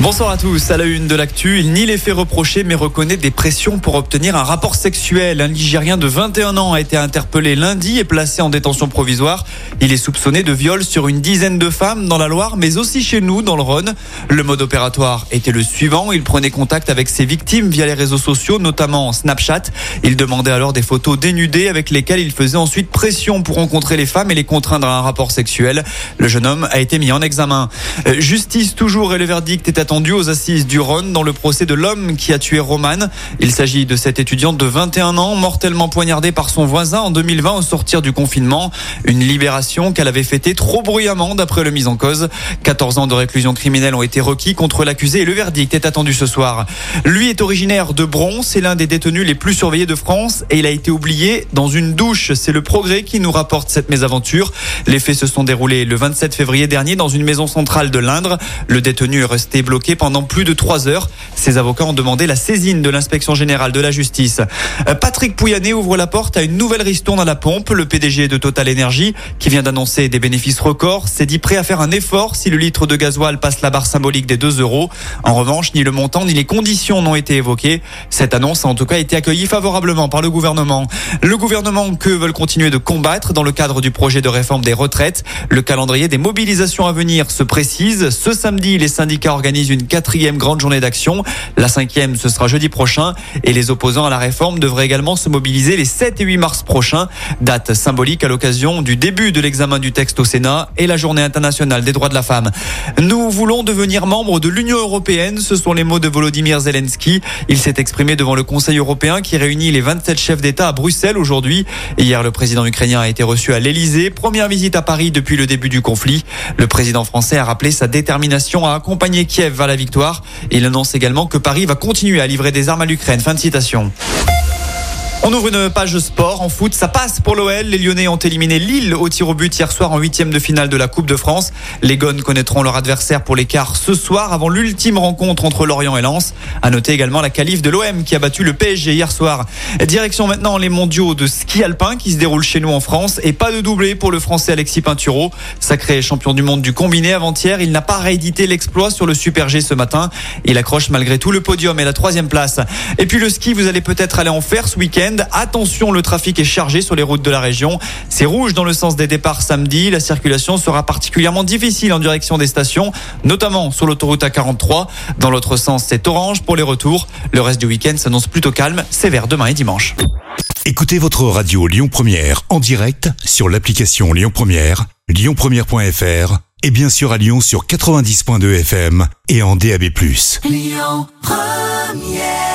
Bonsoir à tous. À la une de l'actu, il nie les faits reprochés mais reconnaît des pressions pour obtenir un rapport sexuel. Un Ligérien de 21 ans a été interpellé lundi et placé en détention provisoire. Il est soupçonné de viol sur une dizaine de femmes dans la Loire mais aussi chez nous dans le Rhône. Le mode opératoire était le suivant. Il prenait contact avec ses victimes via les réseaux sociaux, notamment Snapchat. Il demandait alors des photos dénudées avec lesquelles il faisait ensuite pression pour rencontrer les femmes et les contraindre à un rapport sexuel. Le jeune homme a été mis en examen. Euh, Justice toujours et le verdict est attendu aux assises du Rhône dans le procès de l'homme qui a tué Roman. Il s'agit de cette étudiante de 21 ans mortellement poignardée par son voisin en 2020 au sortir du confinement. Une libération qu'elle avait fêtée trop bruyamment d'après le mise en cause. 14 ans de réclusion criminelle ont été requis contre l'accusé et le verdict est attendu ce soir. Lui est originaire de Bron, c'est l'un des détenus les plus surveillés de France et il a été oublié dans une douche. C'est le progrès qui nous rapporte cette mésaventure. Les faits se sont déroulés le 27 février dernier dans une maison centrale de l'Indre. Le détenu est resté bloqué pendant plus de trois heures. Ses avocats ont demandé la saisine de l'inspection générale de la justice. Euh, Patrick Pouyanné ouvre la porte à une nouvelle ristourne à la pompe. Le PDG de Total Energy, qui vient d'annoncer des bénéfices records, s'est dit prêt à faire un effort si le litre de gasoil passe la barre symbolique des 2 euros. En revanche, ni le montant ni les conditions n'ont été évoquées. Cette annonce a en tout cas été accueillie favorablement par le gouvernement. Le gouvernement que veulent continuer de combattre dans le cadre du projet de réforme des retraites. Le calendrier des mobilisations à venir se précise. Ce samedi, les syndicats organisent une quatrième grande journée d'action. La cinquième, ce sera jeudi prochain. Et les opposants à la réforme devraient également se mobiliser les 7 et 8 mars prochains. Date symbolique à l'occasion du début de l'examen du texte au Sénat et la journée internationale des droits de la femme. Nous voulons devenir membre de l'Union européenne. Ce sont les mots de Volodymyr Zelensky. Il s'est exprimé devant le Conseil européen qui réunit les 27 chefs d'État à Bruxelles aujourd'hui. Hier, le président ukrainien a été reçu à l'Elysée. Première visite à Paris depuis le début du conflit. Le président français a rappelé sa détermination à accompagner Kiev vers la victoire. Il annonce également que Paris va continuer à livrer des armes à l'Ukraine. Fin de citation. On ouvre une page sport en foot. Ça passe pour l'OL. Les Lyonnais ont éliminé Lille au tir au but hier soir en huitième de finale de la Coupe de France. Les Gones connaîtront leur adversaire pour l'écart ce soir avant l'ultime rencontre entre Lorient et Lens. À noter également la qualif de l'OM qui a battu le PSG hier soir. Direction maintenant les mondiaux de ski alpin qui se déroulent chez nous en France et pas de doublé pour le français Alexis Pinturo. Sacré champion du monde du combiné avant-hier, il n'a pas réédité l'exploit sur le Super G ce matin. Il accroche malgré tout le podium et la troisième place. Et puis le ski, vous allez peut-être aller en faire ce week-end. Attention, le trafic est chargé sur les routes de la région. C'est rouge dans le sens des départs samedi. La circulation sera particulièrement difficile en direction des stations, notamment sur l'autoroute A43. Dans l'autre sens, c'est orange pour les retours. Le reste du week-end s'annonce plutôt calme. C'est vers demain et dimanche. Écoutez votre radio Lyon Première en direct sur l'application Lyon Première, lyonpremière.fr et bien sûr à Lyon sur 90.2 FM et en DAB+. Lyon Première